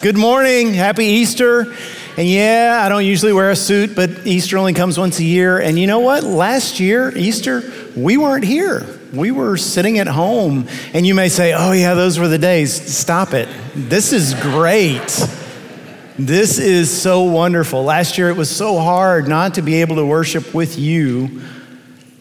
Good morning. Happy Easter. And yeah, I don't usually wear a suit, but Easter only comes once a year. And you know what? Last year, Easter, we weren't here. We were sitting at home. And you may say, oh, yeah, those were the days. Stop it. This is great. This is so wonderful. Last year, it was so hard not to be able to worship with you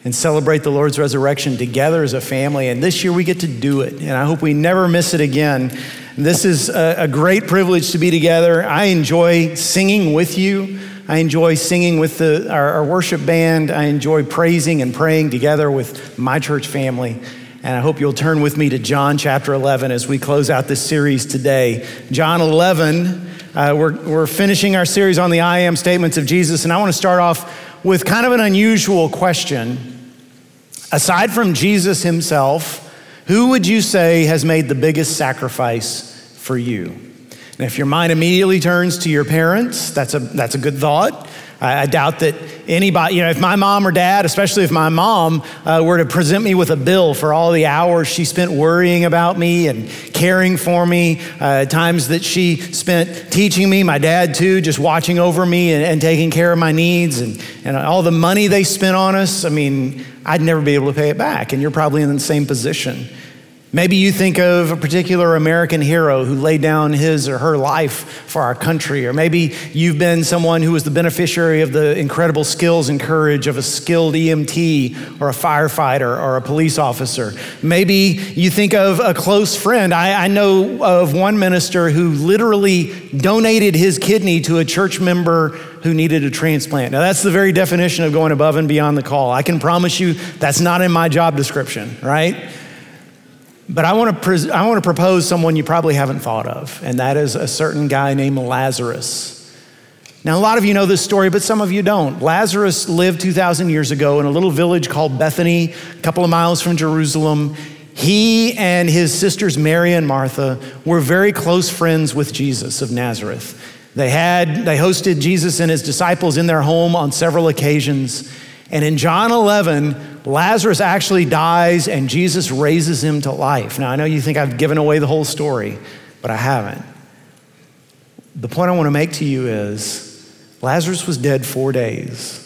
and celebrate the Lord's resurrection together as a family. And this year, we get to do it. And I hope we never miss it again. This is a, a great privilege to be together. I enjoy singing with you. I enjoy singing with the, our, our worship band. I enjoy praising and praying together with my church family. And I hope you'll turn with me to John chapter 11 as we close out this series today. John 11, uh, we're, we're finishing our series on the I am statements of Jesus. And I want to start off with kind of an unusual question. Aside from Jesus himself, who would you say has made the biggest sacrifice for you? And if your mind immediately turns to your parents, that's a, that's a good thought. I, I doubt that anybody, you know, if my mom or dad, especially if my mom uh, were to present me with a bill for all the hours she spent worrying about me and caring for me, uh, times that she spent teaching me, my dad too, just watching over me and, and taking care of my needs, and, and all the money they spent on us, I mean, I'd never be able to pay it back. And you're probably in the same position. Maybe you think of a particular American hero who laid down his or her life for our country. Or maybe you've been someone who was the beneficiary of the incredible skills and courage of a skilled EMT or a firefighter or a police officer. Maybe you think of a close friend. I, I know of one minister who literally donated his kidney to a church member who needed a transplant. Now, that's the very definition of going above and beyond the call. I can promise you that's not in my job description, right? But I want, to pres- I want to propose someone you probably haven't thought of, and that is a certain guy named Lazarus. Now, a lot of you know this story, but some of you don't. Lazarus lived 2,000 years ago in a little village called Bethany, a couple of miles from Jerusalem. He and his sisters Mary and Martha were very close friends with Jesus of Nazareth. They had they hosted Jesus and his disciples in their home on several occasions. And in John 11, Lazarus actually dies and Jesus raises him to life. Now, I know you think I've given away the whole story, but I haven't. The point I want to make to you is Lazarus was dead four days.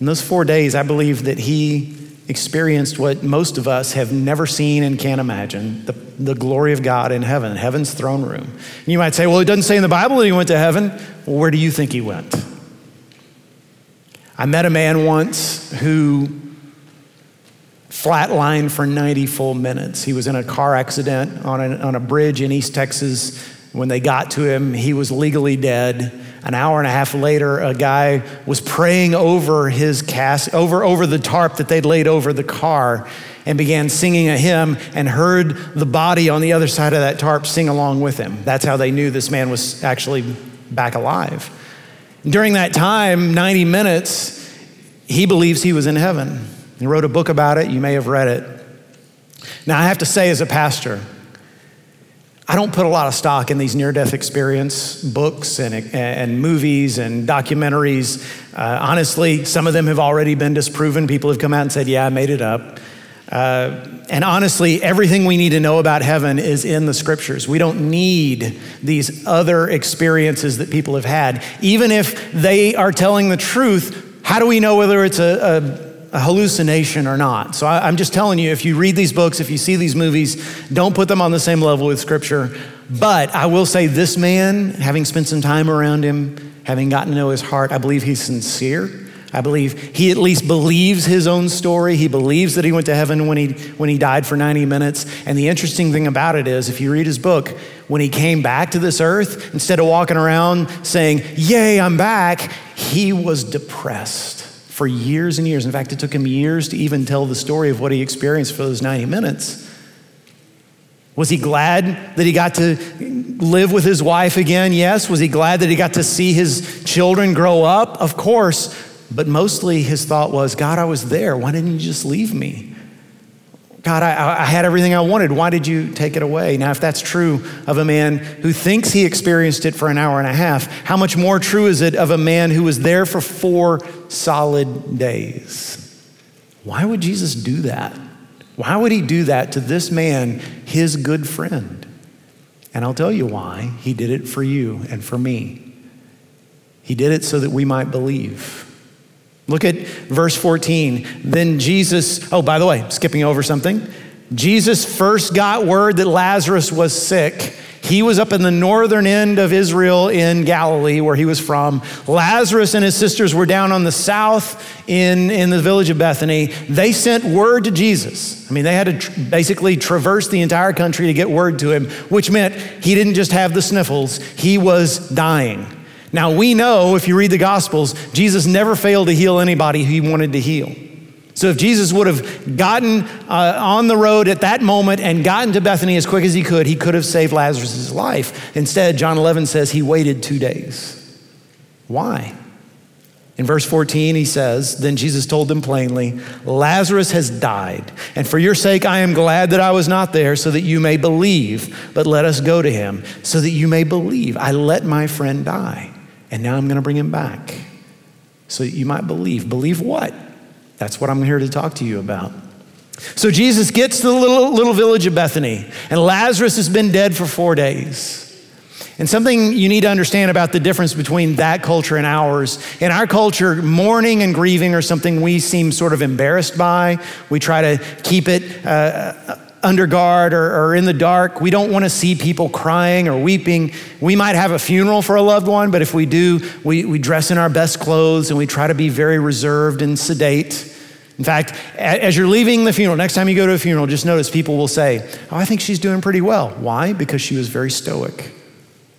In those four days, I believe that he experienced what most of us have never seen and can't imagine the, the glory of God in heaven, heaven's throne room. And you might say, well, it doesn't say in the Bible that he went to heaven. Well, where do you think he went? I met a man once who flatlined for 90 full minutes. He was in a car accident on a, on a bridge in East Texas. When they got to him, he was legally dead. An hour and a half later, a guy was praying over his cast, over, over the tarp that they'd laid over the car and began singing a hymn and heard the body on the other side of that tarp sing along with him. That's how they knew this man was actually back alive. During that time, 90 minutes, he believes he was in heaven. He wrote a book about it. You may have read it. Now, I have to say, as a pastor, I don't put a lot of stock in these near death experience books and, and movies and documentaries. Uh, honestly, some of them have already been disproven. People have come out and said, Yeah, I made it up. Uh, and honestly, everything we need to know about heaven is in the scriptures. We don't need these other experiences that people have had. Even if they are telling the truth, how do we know whether it's a, a a hallucination or not. So I, am just telling you, if you read these books, if you see these movies, don't put them on the same level with Scripture. But I will say, this man, having spent some time around him, having gotten to know his heart, I believe he's sincere. I believe he at least believes his own story. He believes that he went to heaven when he, when he died for 90 minutes. And the interesting thing about it is, if you read his book, when he came back to this earth, instead of walking around saying, Yay, I'm back, he was depressed for years and years. In fact, it took him years to even tell the story of what he experienced for those 90 minutes. Was he glad that he got to live with his wife again? Yes. Was he glad that he got to see his children grow up? Of course. But mostly his thought was, God, I was there. Why didn't you just leave me? God, I, I, had everything I wanted. Why did you take it away? Now, if that's true of a man who thinks he experienced it for an hour and a half, how much more true is it of a man who was there for four solid days? Why would Jesus do that? Why would he do that to this man, his good friend? And I'll tell you why. He did it for you and for me. He did it so that we might believe. Look at verse 14. Then Jesus, oh, by the way, skipping over something. Jesus first got word that Lazarus was sick. He was up in the northern end of Israel in Galilee, where he was from. Lazarus and his sisters were down on the south in, in the village of Bethany. They sent word to Jesus. I mean, they had to tr- basically traverse the entire country to get word to him, which meant he didn't just have the sniffles, he was dying. Now, we know if you read the Gospels, Jesus never failed to heal anybody he wanted to heal. So, if Jesus would have gotten uh, on the road at that moment and gotten to Bethany as quick as he could, he could have saved Lazarus' life. Instead, John 11 says he waited two days. Why? In verse 14, he says, Then Jesus told them plainly, Lazarus has died, and for your sake I am glad that I was not there, so that you may believe. But let us go to him, so that you may believe. I let my friend die. And now I'm going to bring him back so you might believe. Believe what? That's what I'm here to talk to you about. So Jesus gets to the little, little village of Bethany, and Lazarus has been dead for four days. And something you need to understand about the difference between that culture and ours. In our culture, mourning and grieving are something we seem sort of embarrassed by. We try to keep it uh, under guard or, or in the dark. We don't want to see people crying or weeping. We might have a funeral for a loved one, but if we do, we, we dress in our best clothes and we try to be very reserved and sedate. In fact, as you're leaving the funeral, next time you go to a funeral, just notice people will say, Oh, I think she's doing pretty well. Why? Because she was very stoic,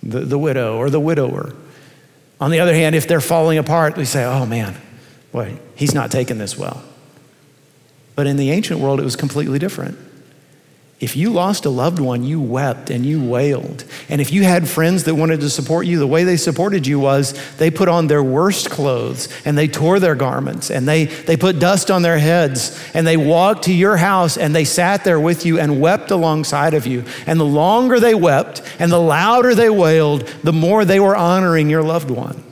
the, the widow or the widower. On the other hand, if they're falling apart, we say, Oh man, boy, he's not taking this well. But in the ancient world, it was completely different. If you lost a loved one, you wept and you wailed. And if you had friends that wanted to support you, the way they supported you was they put on their worst clothes and they tore their garments and they, they put dust on their heads and they walked to your house and they sat there with you and wept alongside of you. And the longer they wept and the louder they wailed, the more they were honoring your loved one.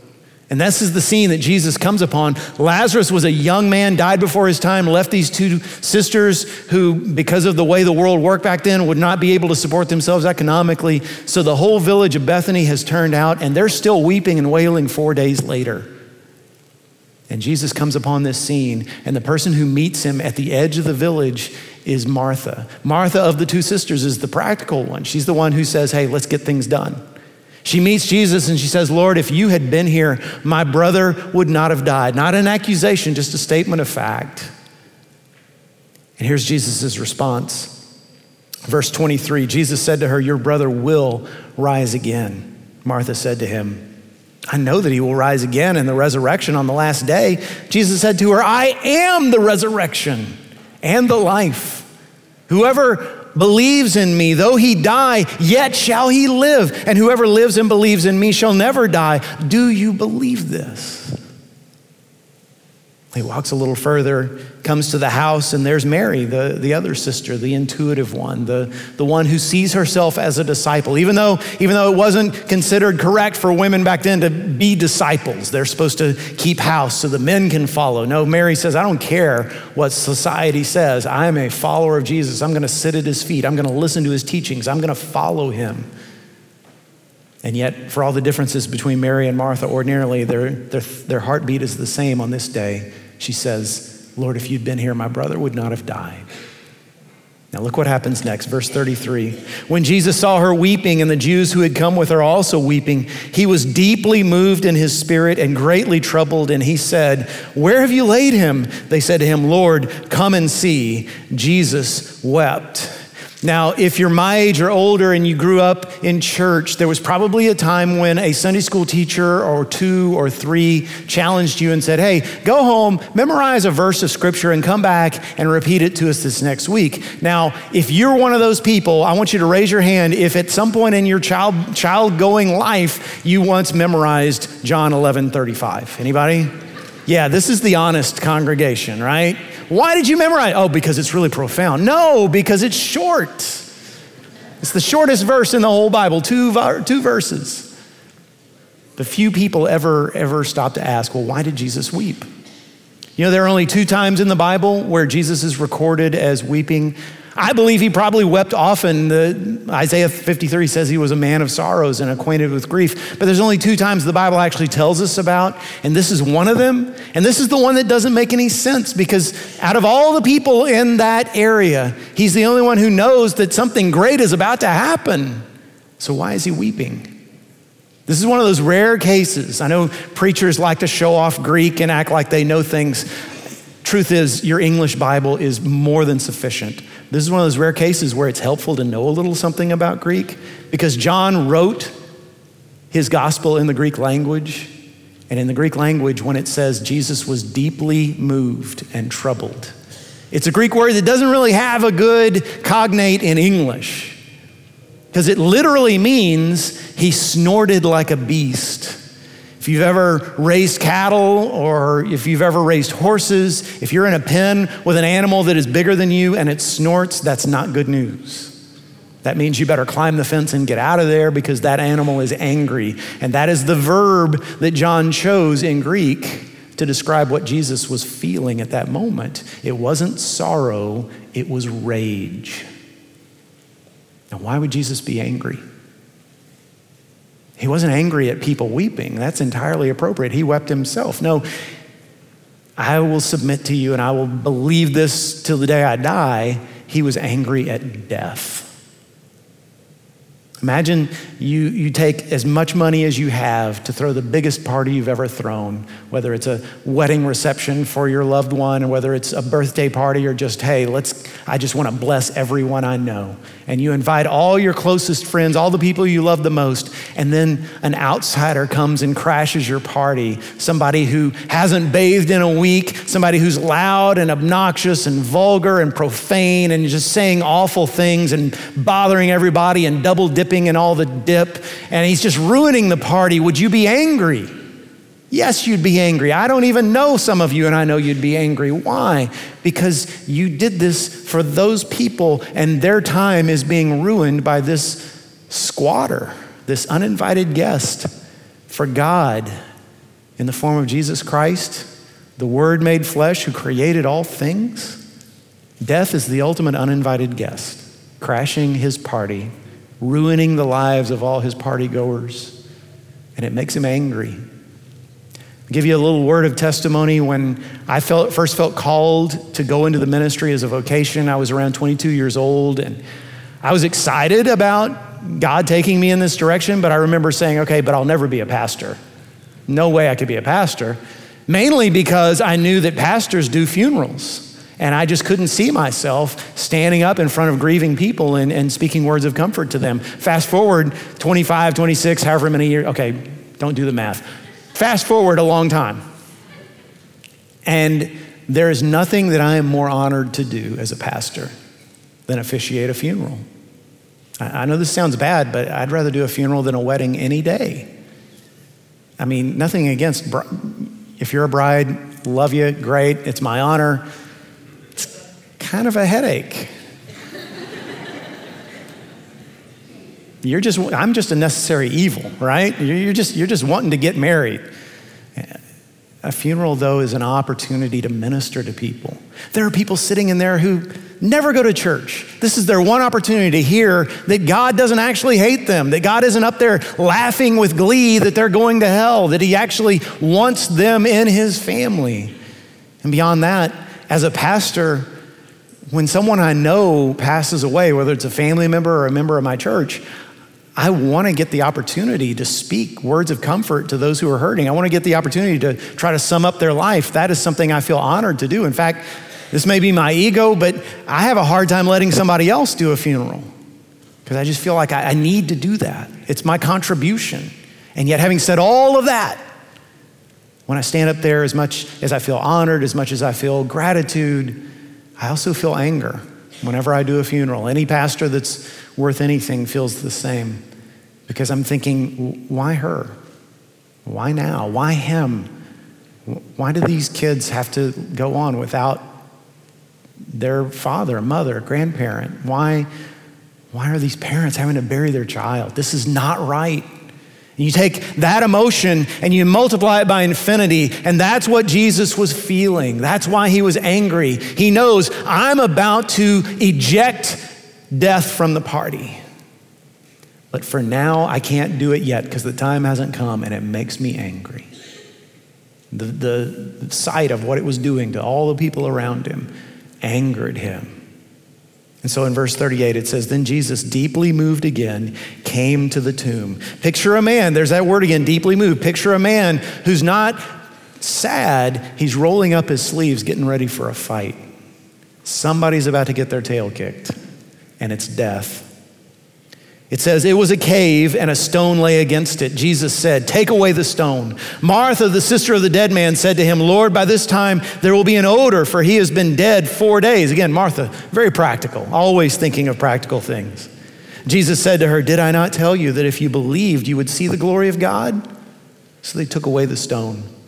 And this is the scene that Jesus comes upon. Lazarus was a young man, died before his time, left these two sisters who, because of the way the world worked back then, would not be able to support themselves economically. So the whole village of Bethany has turned out, and they're still weeping and wailing four days later. And Jesus comes upon this scene, and the person who meets him at the edge of the village is Martha. Martha of the two sisters is the practical one. She's the one who says, Hey, let's get things done. She meets Jesus and she says, Lord, if you had been here, my brother would not have died. Not an accusation, just a statement of fact. And here's Jesus' response. Verse 23 Jesus said to her, Your brother will rise again. Martha said to him, I know that he will rise again in the resurrection on the last day. Jesus said to her, I am the resurrection and the life. Whoever believes in me, though he die, yet shall he live. And whoever lives and believes in me shall never die. Do you believe this? He walks a little further, comes to the house, and there's Mary, the, the other sister, the intuitive one, the, the one who sees herself as a disciple. Even though, even though it wasn't considered correct for women back then to be disciples, they're supposed to keep house so the men can follow. No, Mary says, I don't care what society says. I'm a follower of Jesus. I'm going to sit at his feet. I'm going to listen to his teachings. I'm going to follow him. And yet, for all the differences between Mary and Martha, ordinarily their, their, their heartbeat is the same on this day. She says, Lord, if you'd been here, my brother would not have died. Now, look what happens next, verse 33. When Jesus saw her weeping and the Jews who had come with her also weeping, he was deeply moved in his spirit and greatly troubled, and he said, Where have you laid him? They said to him, Lord, come and see. Jesus wept. Now, if you're my age or older and you grew up in church, there was probably a time when a Sunday school teacher or two or three challenged you and said, Hey, go home, memorize a verse of scripture, and come back and repeat it to us this next week. Now, if you're one of those people, I want you to raise your hand if at some point in your child, child going life you once memorized John 11 35. Anybody? Yeah, this is the honest congregation, right? Why did you memorize? Oh, because it's really profound. No, because it's short. It's the shortest verse in the whole Bible, two, two verses. But few people ever, ever stop to ask, well, why did Jesus weep? You know, there are only two times in the Bible where Jesus is recorded as weeping. I believe he probably wept often. The, Isaiah 53 says he was a man of sorrows and acquainted with grief. But there's only two times the Bible actually tells us about, and this is one of them. And this is the one that doesn't make any sense because out of all the people in that area, he's the only one who knows that something great is about to happen. So why is he weeping? This is one of those rare cases. I know preachers like to show off Greek and act like they know things. Truth is, your English Bible is more than sufficient. This is one of those rare cases where it's helpful to know a little something about Greek because John wrote his gospel in the Greek language. And in the Greek language, when it says Jesus was deeply moved and troubled, it's a Greek word that doesn't really have a good cognate in English because it literally means he snorted like a beast. If you've ever raised cattle or if you've ever raised horses, if you're in a pen with an animal that is bigger than you and it snorts, that's not good news. That means you better climb the fence and get out of there because that animal is angry. And that is the verb that John chose in Greek to describe what Jesus was feeling at that moment. It wasn't sorrow, it was rage. Now, why would Jesus be angry? He wasn't angry at people weeping. That's entirely appropriate. He wept himself. No, I will submit to you and I will believe this till the day I die. He was angry at death. Imagine you, you take as much money as you have to throw the biggest party you've ever thrown, whether it's a wedding reception for your loved one, or whether it's a birthday party, or just, hey, let's, I just want to bless everyone I know. And you invite all your closest friends, all the people you love the most, and then an outsider comes and crashes your party. Somebody who hasn't bathed in a week, somebody who's loud and obnoxious and vulgar and profane and just saying awful things and bothering everybody and double dipping dipping in all the dip, and he's just ruining the party, would you be angry? Yes, you'd be angry. I don't even know some of you, and I know you'd be angry. Why? Because you did this for those people, and their time is being ruined by this squatter, this uninvited guest. For God, in the form of Jesus Christ, the Word made flesh who created all things, death is the ultimate uninvited guest, crashing his party ruining the lives of all his party goers, and it makes him angry. I'll give you a little word of testimony. When I felt, first felt called to go into the ministry as a vocation, I was around 22 years old, and I was excited about God taking me in this direction, but I remember saying, okay, but I'll never be a pastor. No way I could be a pastor. Mainly because I knew that pastors do funerals. And I just couldn't see myself standing up in front of grieving people and, and speaking words of comfort to them. Fast forward 25, 26, however many years, okay, don't do the math. Fast forward a long time. And there is nothing that I am more honored to do as a pastor than officiate a funeral. I, know this sounds bad, but I'd rather do a funeral than a wedding any day. I mean, nothing against, if you're a bride, love you, great, it's my honor kind of a headache. you're just, I'm just a necessary evil, right? You're just, you're just wanting to get married. A funeral, though, is an opportunity to minister to people. There are people sitting in there who never go to church. This is their one opportunity to hear that God doesn't actually hate them, that God isn't up there laughing with glee that they're going to hell, that He actually wants them in His family. And beyond that, as a pastor, when someone I know passes away, whether it's a family member or a member of my church, I want to get the opportunity to speak words of comfort to those who are hurting. I want to get the opportunity to try to sum up their life. That is something I feel honored to do. In fact, this may be my ego, but I have a hard time letting somebody else do a funeral because I just feel like I, I need to do that. It's my contribution. And yet, having said all of that, when I stand up there, as much as I feel honored, as much as I feel gratitude, I also feel anger whenever I do a funeral. Any pastor that's worth anything feels the same because I'm thinking, why her? Why now? Why him? Why do these kids have to go on without their father, mother, grandparent? Why, why are these parents having to bury their child? This is not right. You take that emotion and you multiply it by infinity, and that's what Jesus was feeling. That's why he was angry. He knows I'm about to eject death from the party. But for now, I can't do it yet because the time hasn't come and it makes me angry. The, the sight of what it was doing to all the people around him angered him. And so in verse 38, it says, Then Jesus, deeply moved again, came to the tomb. Picture a man, there's that word again, deeply moved. Picture a man who's not sad, he's rolling up his sleeves, getting ready for a fight. Somebody's about to get their tail kicked, and it's death. It says, It was a cave and a stone lay against it. Jesus said, Take away the stone. Martha, the sister of the dead man, said to him, Lord, by this time there will be an odor, for he has been dead four days. Again, Martha, very practical, always thinking of practical things. Jesus said to her, Did I not tell you that if you believed, you would see the glory of God? So they took away the stone.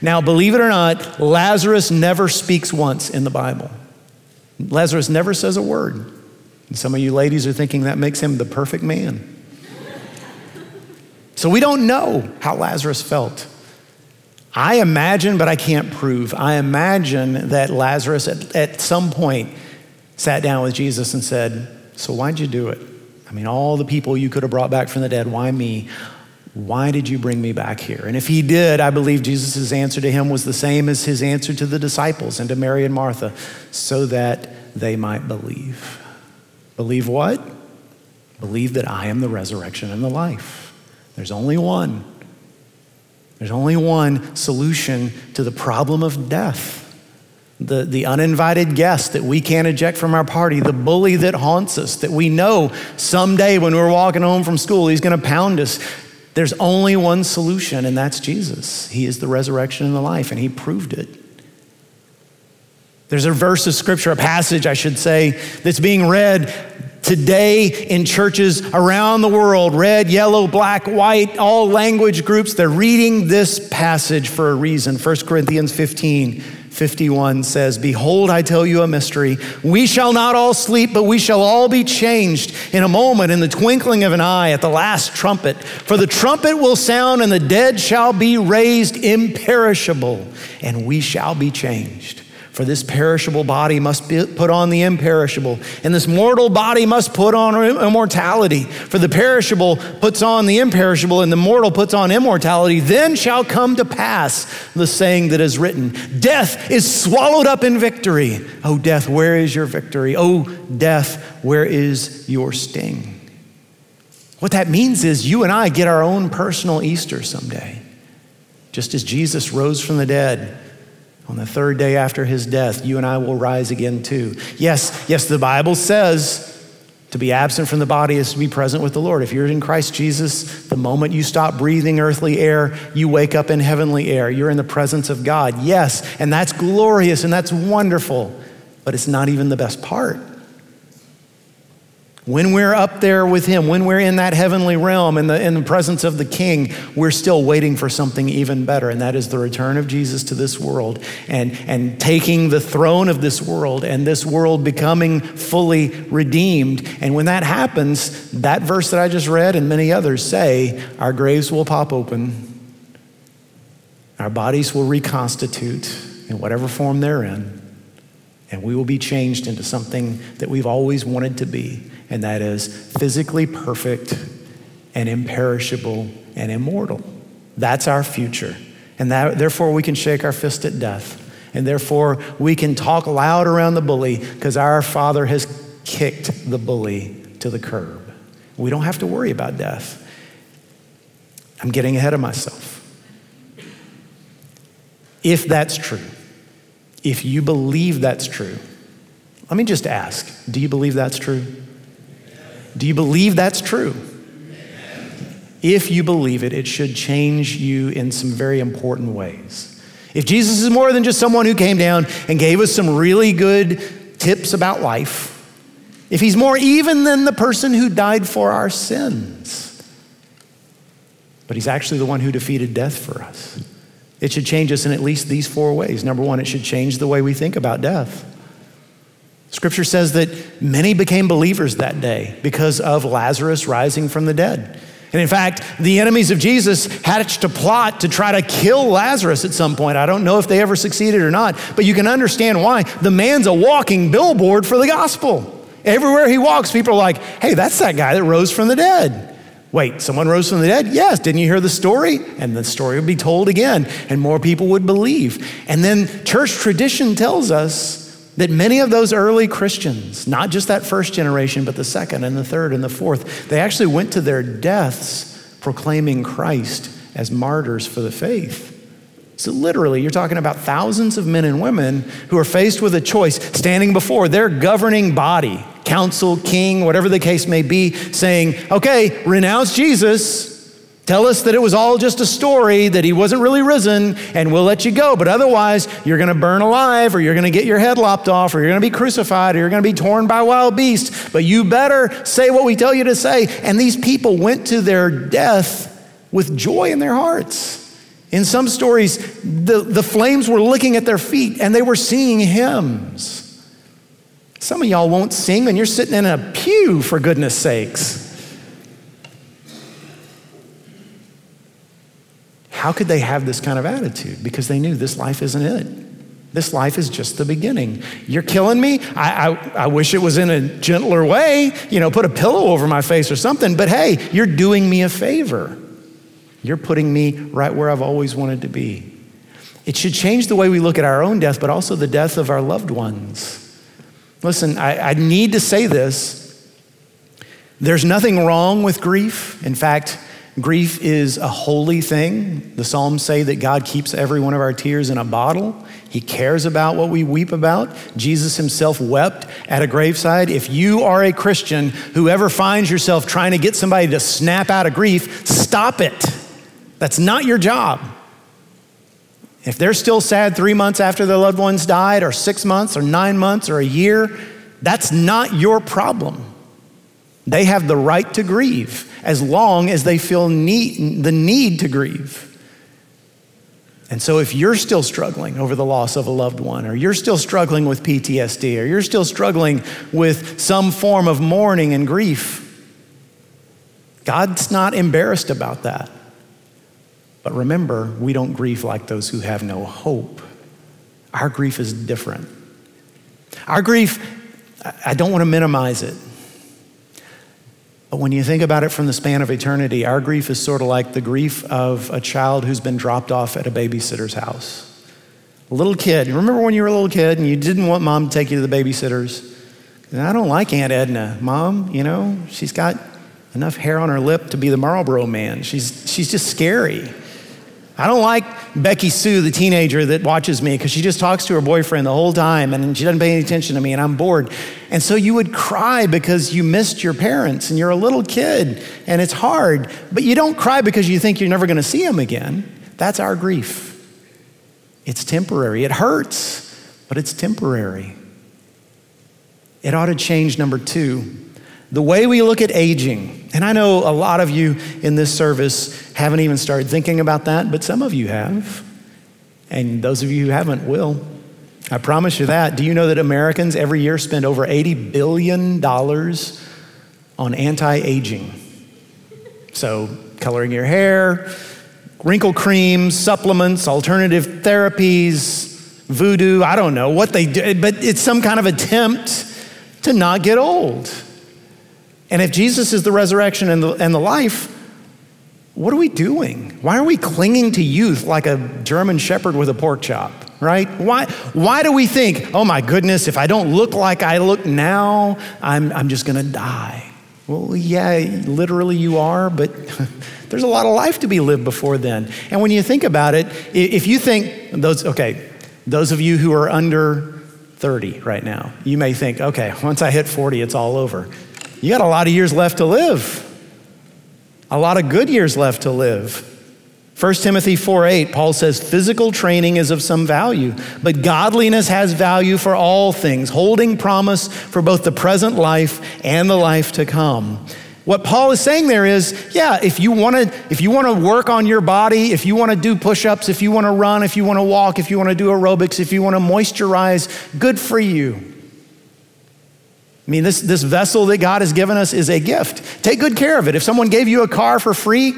Now, believe it or not, Lazarus never speaks once in the Bible. Lazarus never says a word. And some of you ladies are thinking that makes him the perfect man. So we don't know how Lazarus felt. I imagine, but I can't prove. I imagine that Lazarus at, at some point sat down with Jesus and said, So why'd you do it? I mean, all the people you could have brought back from the dead, why me? Why did you bring me back here? And if he did, I believe Jesus' answer to him was the same as his answer to the disciples and to Mary and Martha, so that they might believe. Believe what? Believe that I am the resurrection and the life. There's only one. There's only one solution to the problem of death. The, the uninvited guest that we can't eject from our party, the bully that haunts us, that we know someday when we're walking home from school, he's going to pound us. There's only one solution, and that's Jesus. He is the resurrection and the life, and He proved it. There's a verse of scripture, a passage, I should say, that's being read today in churches around the world red, yellow, black, white, all language groups. They're reading this passage for a reason. 1 Corinthians 15 51 says, Behold, I tell you a mystery. We shall not all sleep, but we shall all be changed in a moment, in the twinkling of an eye, at the last trumpet. For the trumpet will sound, and the dead shall be raised imperishable, and we shall be changed. For this perishable body must be put on the imperishable, and this mortal body must put on immortality. For the perishable puts on the imperishable, and the mortal puts on immortality. Then shall come to pass the saying that is written Death is swallowed up in victory. O oh, death, where is your victory? O oh, death, where is your sting? What that means is you and I get our own personal Easter someday. Just as Jesus rose from the dead, on the third day after his death, you and I will rise again too. Yes, yes, the Bible says to be absent from the body is to be present with the Lord. If you're in Christ Jesus, the moment you stop breathing earthly air, you wake up in heavenly air. You're in the presence of God. Yes, and that's glorious and that's wonderful, but it's not even the best part. When we're up there with Him, when we're in that heavenly realm in the, in the presence of the King, we're still waiting for something even better, and that is the return of Jesus to this world and, and taking the throne of this world and this world becoming fully redeemed. And when that happens, that verse that I just read and many others say, our graves will pop open, our bodies will reconstitute in whatever form they're in, and we will be changed into something that we've always wanted to be and that is physically perfect and imperishable and immortal. That's our future. And that, therefore, we can shake our fist at death. And therefore, we can talk loud around the bully because our Father has kicked the bully to the curb. We don't have to worry about death. I'm getting ahead of myself. If that's true, if you believe that's true, let me just ask do you believe that's true? Do you believe that's true? If you believe it, it should change you in some very important ways. if Jesus is more than just someone who came down and gave us some really good tips about life, if he's more even than the person who died for our sins, but he's actually the one who defeated death for us. It should change us in at least these four ways. Number one, it should change the way we think about death. Scripture says that many became believers that day because of Lazarus rising from the dead. And in fact, the enemies of Jesus hatched a plot to try to kill Lazarus at some point. I don't know if they ever succeeded or not, but you can understand why. The man's a walking billboard for the gospel. Everywhere he walks, people are like, hey, that's that guy that rose from the dead. Wait, someone rose from the dead? Yes. Didn't you hear the story? And the story would be told again, and more people would believe. And then church tradition tells us that many of those early Christians, not just that first generation, but the second and the third and the fourth, they actually went to their deaths proclaiming Christ as martyrs for the faith. So, literally, you're talking about thousands of men and women who are faced with a choice standing before their governing body, council, king, whatever the case may be, saying, okay, renounce Jesus. Tell us that it was all just a story, that he wasn't really risen, and we'll let you go. But otherwise, you're going to burn alive, or you're going to get your head lopped off, or you're going to be crucified, or you're going to be torn by wild beasts. But you better say what we tell you to say. And these people went to their death with joy in their hearts. In some stories, the, the flames were licking at their feet and they were singing hymns. Some of y'all won't sing and you're sitting in a pew, for goodness sakes. How could they have this kind of attitude? Because they knew this life isn't it. This life is just the beginning. You're killing me. I, I, I, wish it was in a gentler way. You know, put a pillow over my face or something. But hey, you're doing me a favor. You're putting me right where I've always wanted to be. It should change the way we look at our own death, but also the death of our loved ones. Listen, I, I need to say this. There's nothing wrong with grief. In fact, grief is a holy thing. The Psalms say that God keeps every one of our tears in a bottle. He cares about what we weep about. Jesus himself wept at a graveside. If you are a Christian, whoever finds yourself trying to get somebody to snap out of grief, stop it. That's not your job. If they're still sad three months after their loved ones died, or six months, or nine months, or a year, that's not your problem. They have the right to grieve as long as they feel need, the need to grieve. And so, if you're still struggling over the loss of a loved one, or you're still struggling with PTSD, or you're still struggling with some form of mourning and grief, God's not embarrassed about that. But remember, we don't grieve like those who have no hope. Our grief is different. Our grief, I don't want to minimize it. But when you think about it from the span of eternity, our grief is sort of like the grief of a child who's been dropped off at a babysitter's house. A little kid. Remember when you were a little kid and you didn't want mom to take you to the babysitter's? I don't like Aunt Edna. Mom, you know, she's got enough hair on her lip to be the Marlboro man. She's, she's just scary. I don't like Becky Sue, the teenager that watches me, because she just talks to her boyfriend the whole time and she doesn't pay any attention to me and I'm bored. And so you would cry because you missed your parents and you're a little kid and it's hard, but you don't cry because you think you're never going to see them again. That's our grief. It's temporary. It hurts, but it's temporary. It ought to change, number two, the way we look at aging, and I know a lot of you in this service haven't even started thinking about that, but some of you have. And those of you who haven't will. I promise you that. Do you know that Americans every year spend over $80 billion on anti aging? So, coloring your hair, wrinkle creams, supplements, alternative therapies, voodoo, I don't know what they do, but it's some kind of attempt to not get old. And if Jesus is the resurrection and the, and the life, what are we doing? Why are we clinging to youth like a German shepherd with a pork chop, right? Why, why do we think, oh my goodness, if I don't look like I look now, I'm, I'm just gonna die? Well, yeah, literally you are, but there's a lot of life to be lived before then. And when you think about it, if you think, those, okay, those of you who are under 30 right now, you may think, okay, once I hit 40, it's all over. You got a lot of years left to live, a lot of good years left to live. 1 Timothy 4 8, Paul says, physical training is of some value, but godliness has value for all things, holding promise for both the present life and the life to come. What Paul is saying there is, yeah, if you want to if you want to work on your body, if you want to do push-ups, if you want to run, if you want to walk, if you want to do aerobics, if you want to moisturize, good for you. I mean, this, this vessel that God has given us is a gift. Take good care of it. If someone gave you a car for free,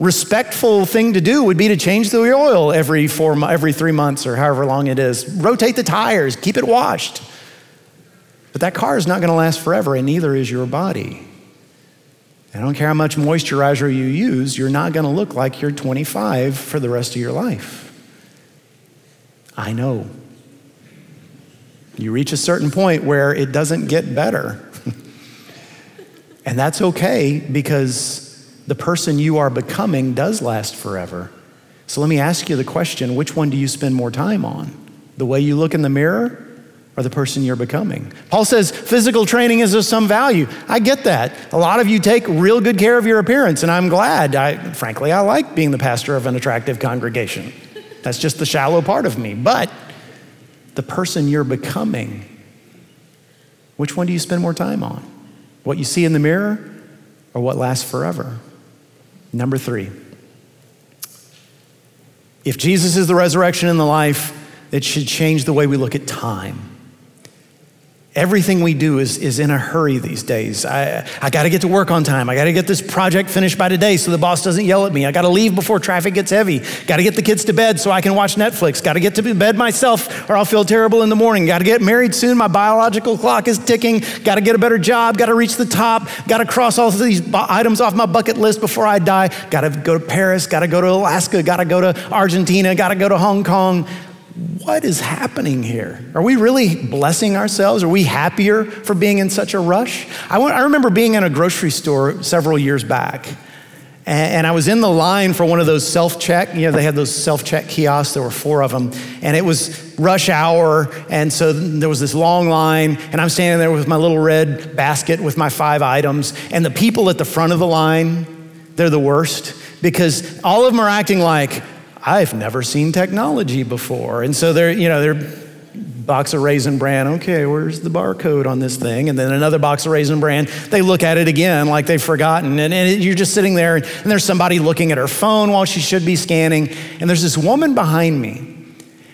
respectful thing to do would be to change the oil every four every three months or however long it is rotate the tires keep it washed but that car is not going to last forever and neither is your body I don't care how much moisturizer you use, you're not going to look like you're 25 for the rest of your life. I know. You reach a certain point where it doesn't get better. and that's okay because the person you are becoming does last forever. So let me ask you the question which one do you spend more time on? The way you look in the mirror or the person you're becoming. Paul says physical training is of some value. I get that. A lot of you take real good care of your appearance, and I'm glad. I, frankly, I like being the pastor of an attractive congregation. That's just the shallow part of me. But the person you're becoming, which one do you spend more time on? What you see in the mirror or what lasts forever? Number three, if Jesus is the resurrection and the life, it should change the way we look at time. Everything we do is, is in a hurry these days. I, I got to get to work on time. I got to get this project finished by today so the boss doesn't yell at me. I got to leave before traffic gets heavy. Got to get the kids to bed so I can watch Netflix. Got to get to bed myself or I'll feel terrible in the morning. Got to get married soon. My biological clock is ticking. Got to get a better job. Got to reach the top. Got to cross all of these items off my bucket list before I die. Got to go to Paris. Got to go to Alaska. Got to go to Argentina. Got to go to Hong Kong what is happening here? Are we really blessing ourselves? Are we happier for being in such a rush? I, went, I remember being in a grocery store several years back, and, and I was in the line for one of those self check. You know, they had those self check kiosks, there were four of them, and it was rush hour, and so there was this long line, and I'm standing there with my little red basket with my five items, and the people at the front of the line, they're the worst because all of them are acting like, I've never seen technology before. And so they're, you know, they're box of raisin bran. Okay, where's the barcode on this thing? And then another box of raisin bran. They look at it again like they've forgotten. And, and you're just sitting there, and there's somebody looking at her phone while she should be scanning. And there's this woman behind me.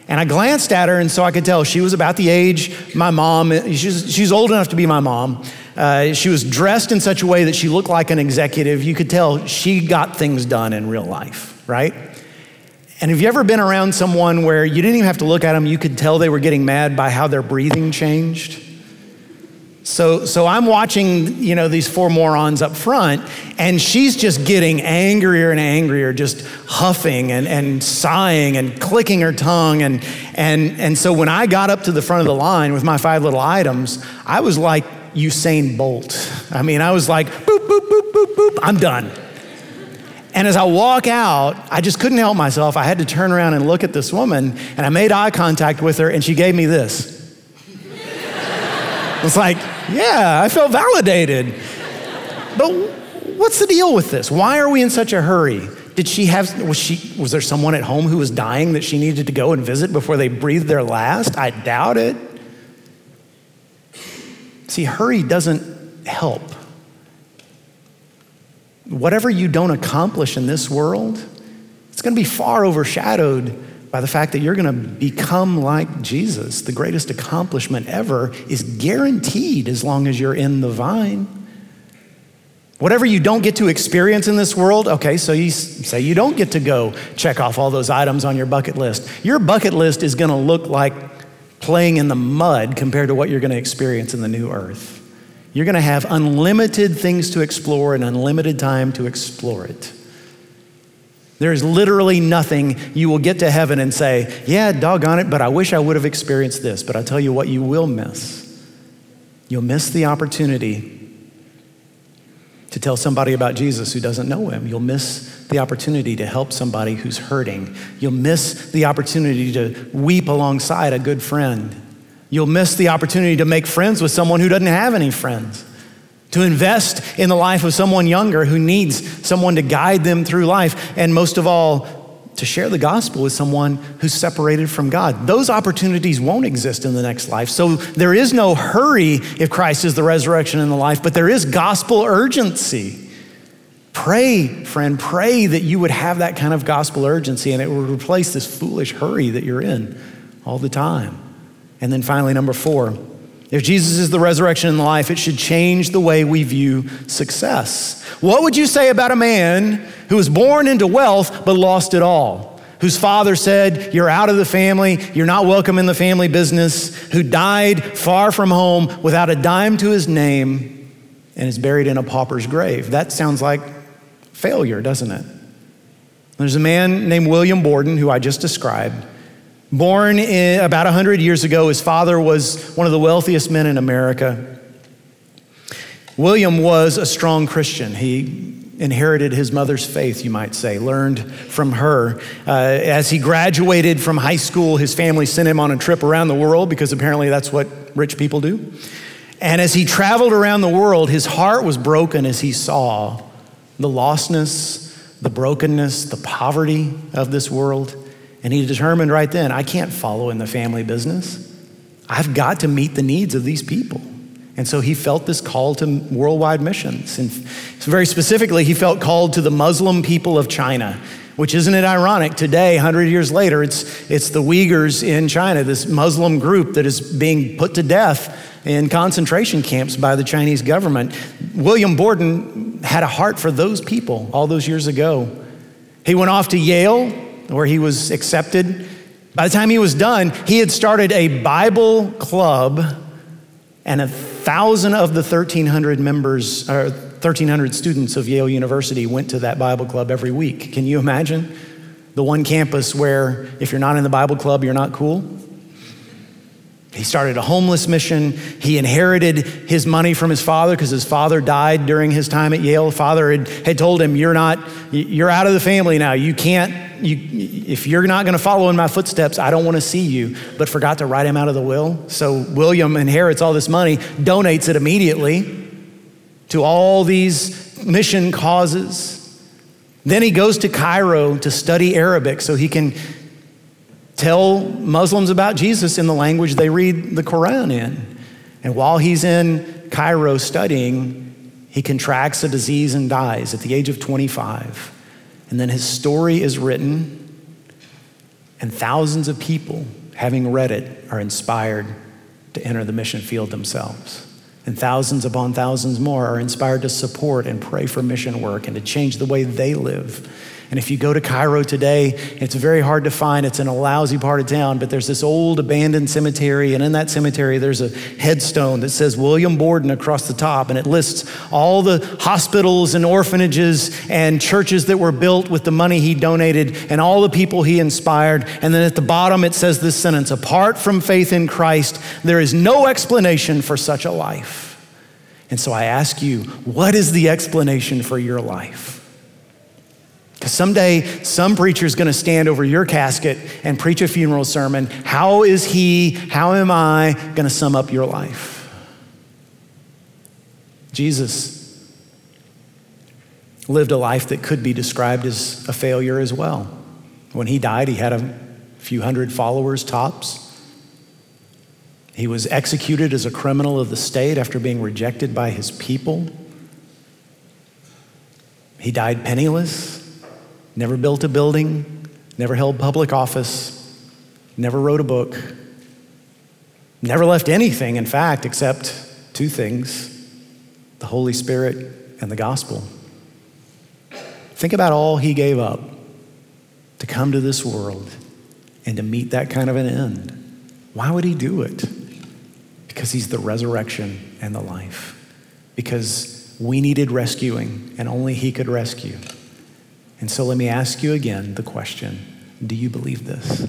And I glanced at her, and so I could tell she was about the age my mom, she's, she's old enough to be my mom. Uh, she was dressed in such a way that she looked like an executive. You could tell she got things done in real life, right? And have you ever been around someone where you didn't even have to look at them, you could tell they were getting mad by how their breathing changed? So, so I'm watching, you know, these four morons up front, and she's just getting angrier and angrier, just huffing and, and sighing and clicking her tongue. And, and, and so when I got up to the front of the line with my five little items, I was like Usain Bolt. I mean, I was like, boop, boop, boop, boop, boop, I'm done. And as I walk out, I just couldn't help myself. I had to turn around and look at this woman, and I made eye contact with her, and she gave me this. it's like, yeah, I felt validated. But what's the deal with this? Why are we in such a hurry? Did she have, was, she, was there someone at home who was dying that she needed to go and visit before they breathed their last? I doubt it. See, hurry doesn't help whatever you don't accomplish in this world, it's going to be far overshadowed by the fact that you're going to become like Jesus. The greatest accomplishment ever is guaranteed as long as you're in the vine. Whatever you don't get to experience in this world, okay, so you say you don't get to go check off all those items on your bucket list. Your bucket list is going to look like playing in the mud compared to what you're going to experience in the new earth. You're going to have unlimited things to explore and unlimited time to explore it. There is literally nothing you will get to heaven and say, Yeah, doggone it, but I wish I would have experienced this. But I'll tell you what you will miss. You'll miss the opportunity to tell somebody about Jesus who doesn't know him. You'll miss the opportunity to help somebody who's hurting. You'll miss the opportunity to weep alongside a good friend. You'll miss the opportunity to make friends with someone who doesn't have any friends, to invest in the life of someone younger who needs someone to guide them through life, and most of all, to share the gospel with someone who's separated from God. Those opportunities won't exist in the next life. So there is no hurry if Christ is the resurrection and the life, but there is gospel urgency. Pray, friend, pray that you would have that kind of gospel urgency and it would replace this foolish hurry that you're in all the time. And then finally, number four, if Jesus is the resurrection and life, it should change the way we view success. What would you say about a man who was born into wealth but lost it all? Whose father said, You're out of the family, you're not welcome in the family business, who died far from home without a dime to his name and is buried in a pauper's grave. That sounds like failure, doesn't it? There's a man named William Borden, who I just described Born in, about 100 years ago, his father was one of the wealthiest men in America. William was a strong Christian. He inherited his mother's faith, you might say, learned from her. Uh, as he graduated from high school, his family sent him on a trip around the world because apparently that's what rich people do. And as he traveled around the world, his heart was broken as he saw the lostness, the brokenness, the poverty of this world. And he determined right then I can't follow in the family business. I've got to meet the needs of these people. And so he felt this call to worldwide missions. And very specifically, he felt called to the Muslim people of China, which isn't it ironic? Today, 100 years later, it's, it's the Uyghurs in China, this Muslim group that is being put to death in concentration camps by the Chinese government. William Borden had a heart for those people all those years ago. He went off to Yale, where he was accepted. By the time he was done, he had started a Bible club, and a thousand of the 1,300 members, or 1,300 students of Yale University went to that Bible club every week. Can you imagine? The one campus where if you're not in the Bible club, you're not cool. He started a homeless mission. He inherited his money from his father because his father died during his time at Yale. Father had, had told him, You're not, you're out of the family now. You can't, you, if you're not going to follow in my footsteps, I don't want to see you. But forgot to write him out of the will. So William inherits all this money, donates it immediately to all these mission causes. Then he goes to Cairo to study Arabic so he can tell Muslims about Jesus in the language they read the Quran in. And while he's in Cairo studying, he contracts a disease and dies at the age of 25. And then his story is written, and thousands of people, having read it, are inspired to enter the mission field themselves. And thousands upon thousands more are inspired to support and pray for mission work and to change the way they live and if you go to Cairo today, it's very hard to find. It's in a lousy part of town, but there's this old abandoned cemetery. And in that cemetery, there's a headstone that says William Borden across the top. And it lists all the hospitals and orphanages and churches that were built with the money he donated and all the people he inspired. And then at the bottom, it says this sentence Apart from faith in Christ, there is no explanation for such a life. And so I ask you, what is the explanation for your life? Because someday, some preacher is going to stand over your casket and preach a funeral sermon. How is he, how am I going to sum up your life? Jesus lived a life that could be described as a failure as well. When he died, he had a few hundred followers tops. He was executed as a criminal of the state after being rejected by his people. He died penniless never built a building, never held public office, never wrote a book, never left anything, in fact, except two things the Holy Spirit and the gospel. Think about all he gave up to come to this world and to meet that kind of an end. Why would he do it? Because he's the resurrection and the life. Because we needed rescuing, and only he could rescue. And so let me ask you again the question do you believe this?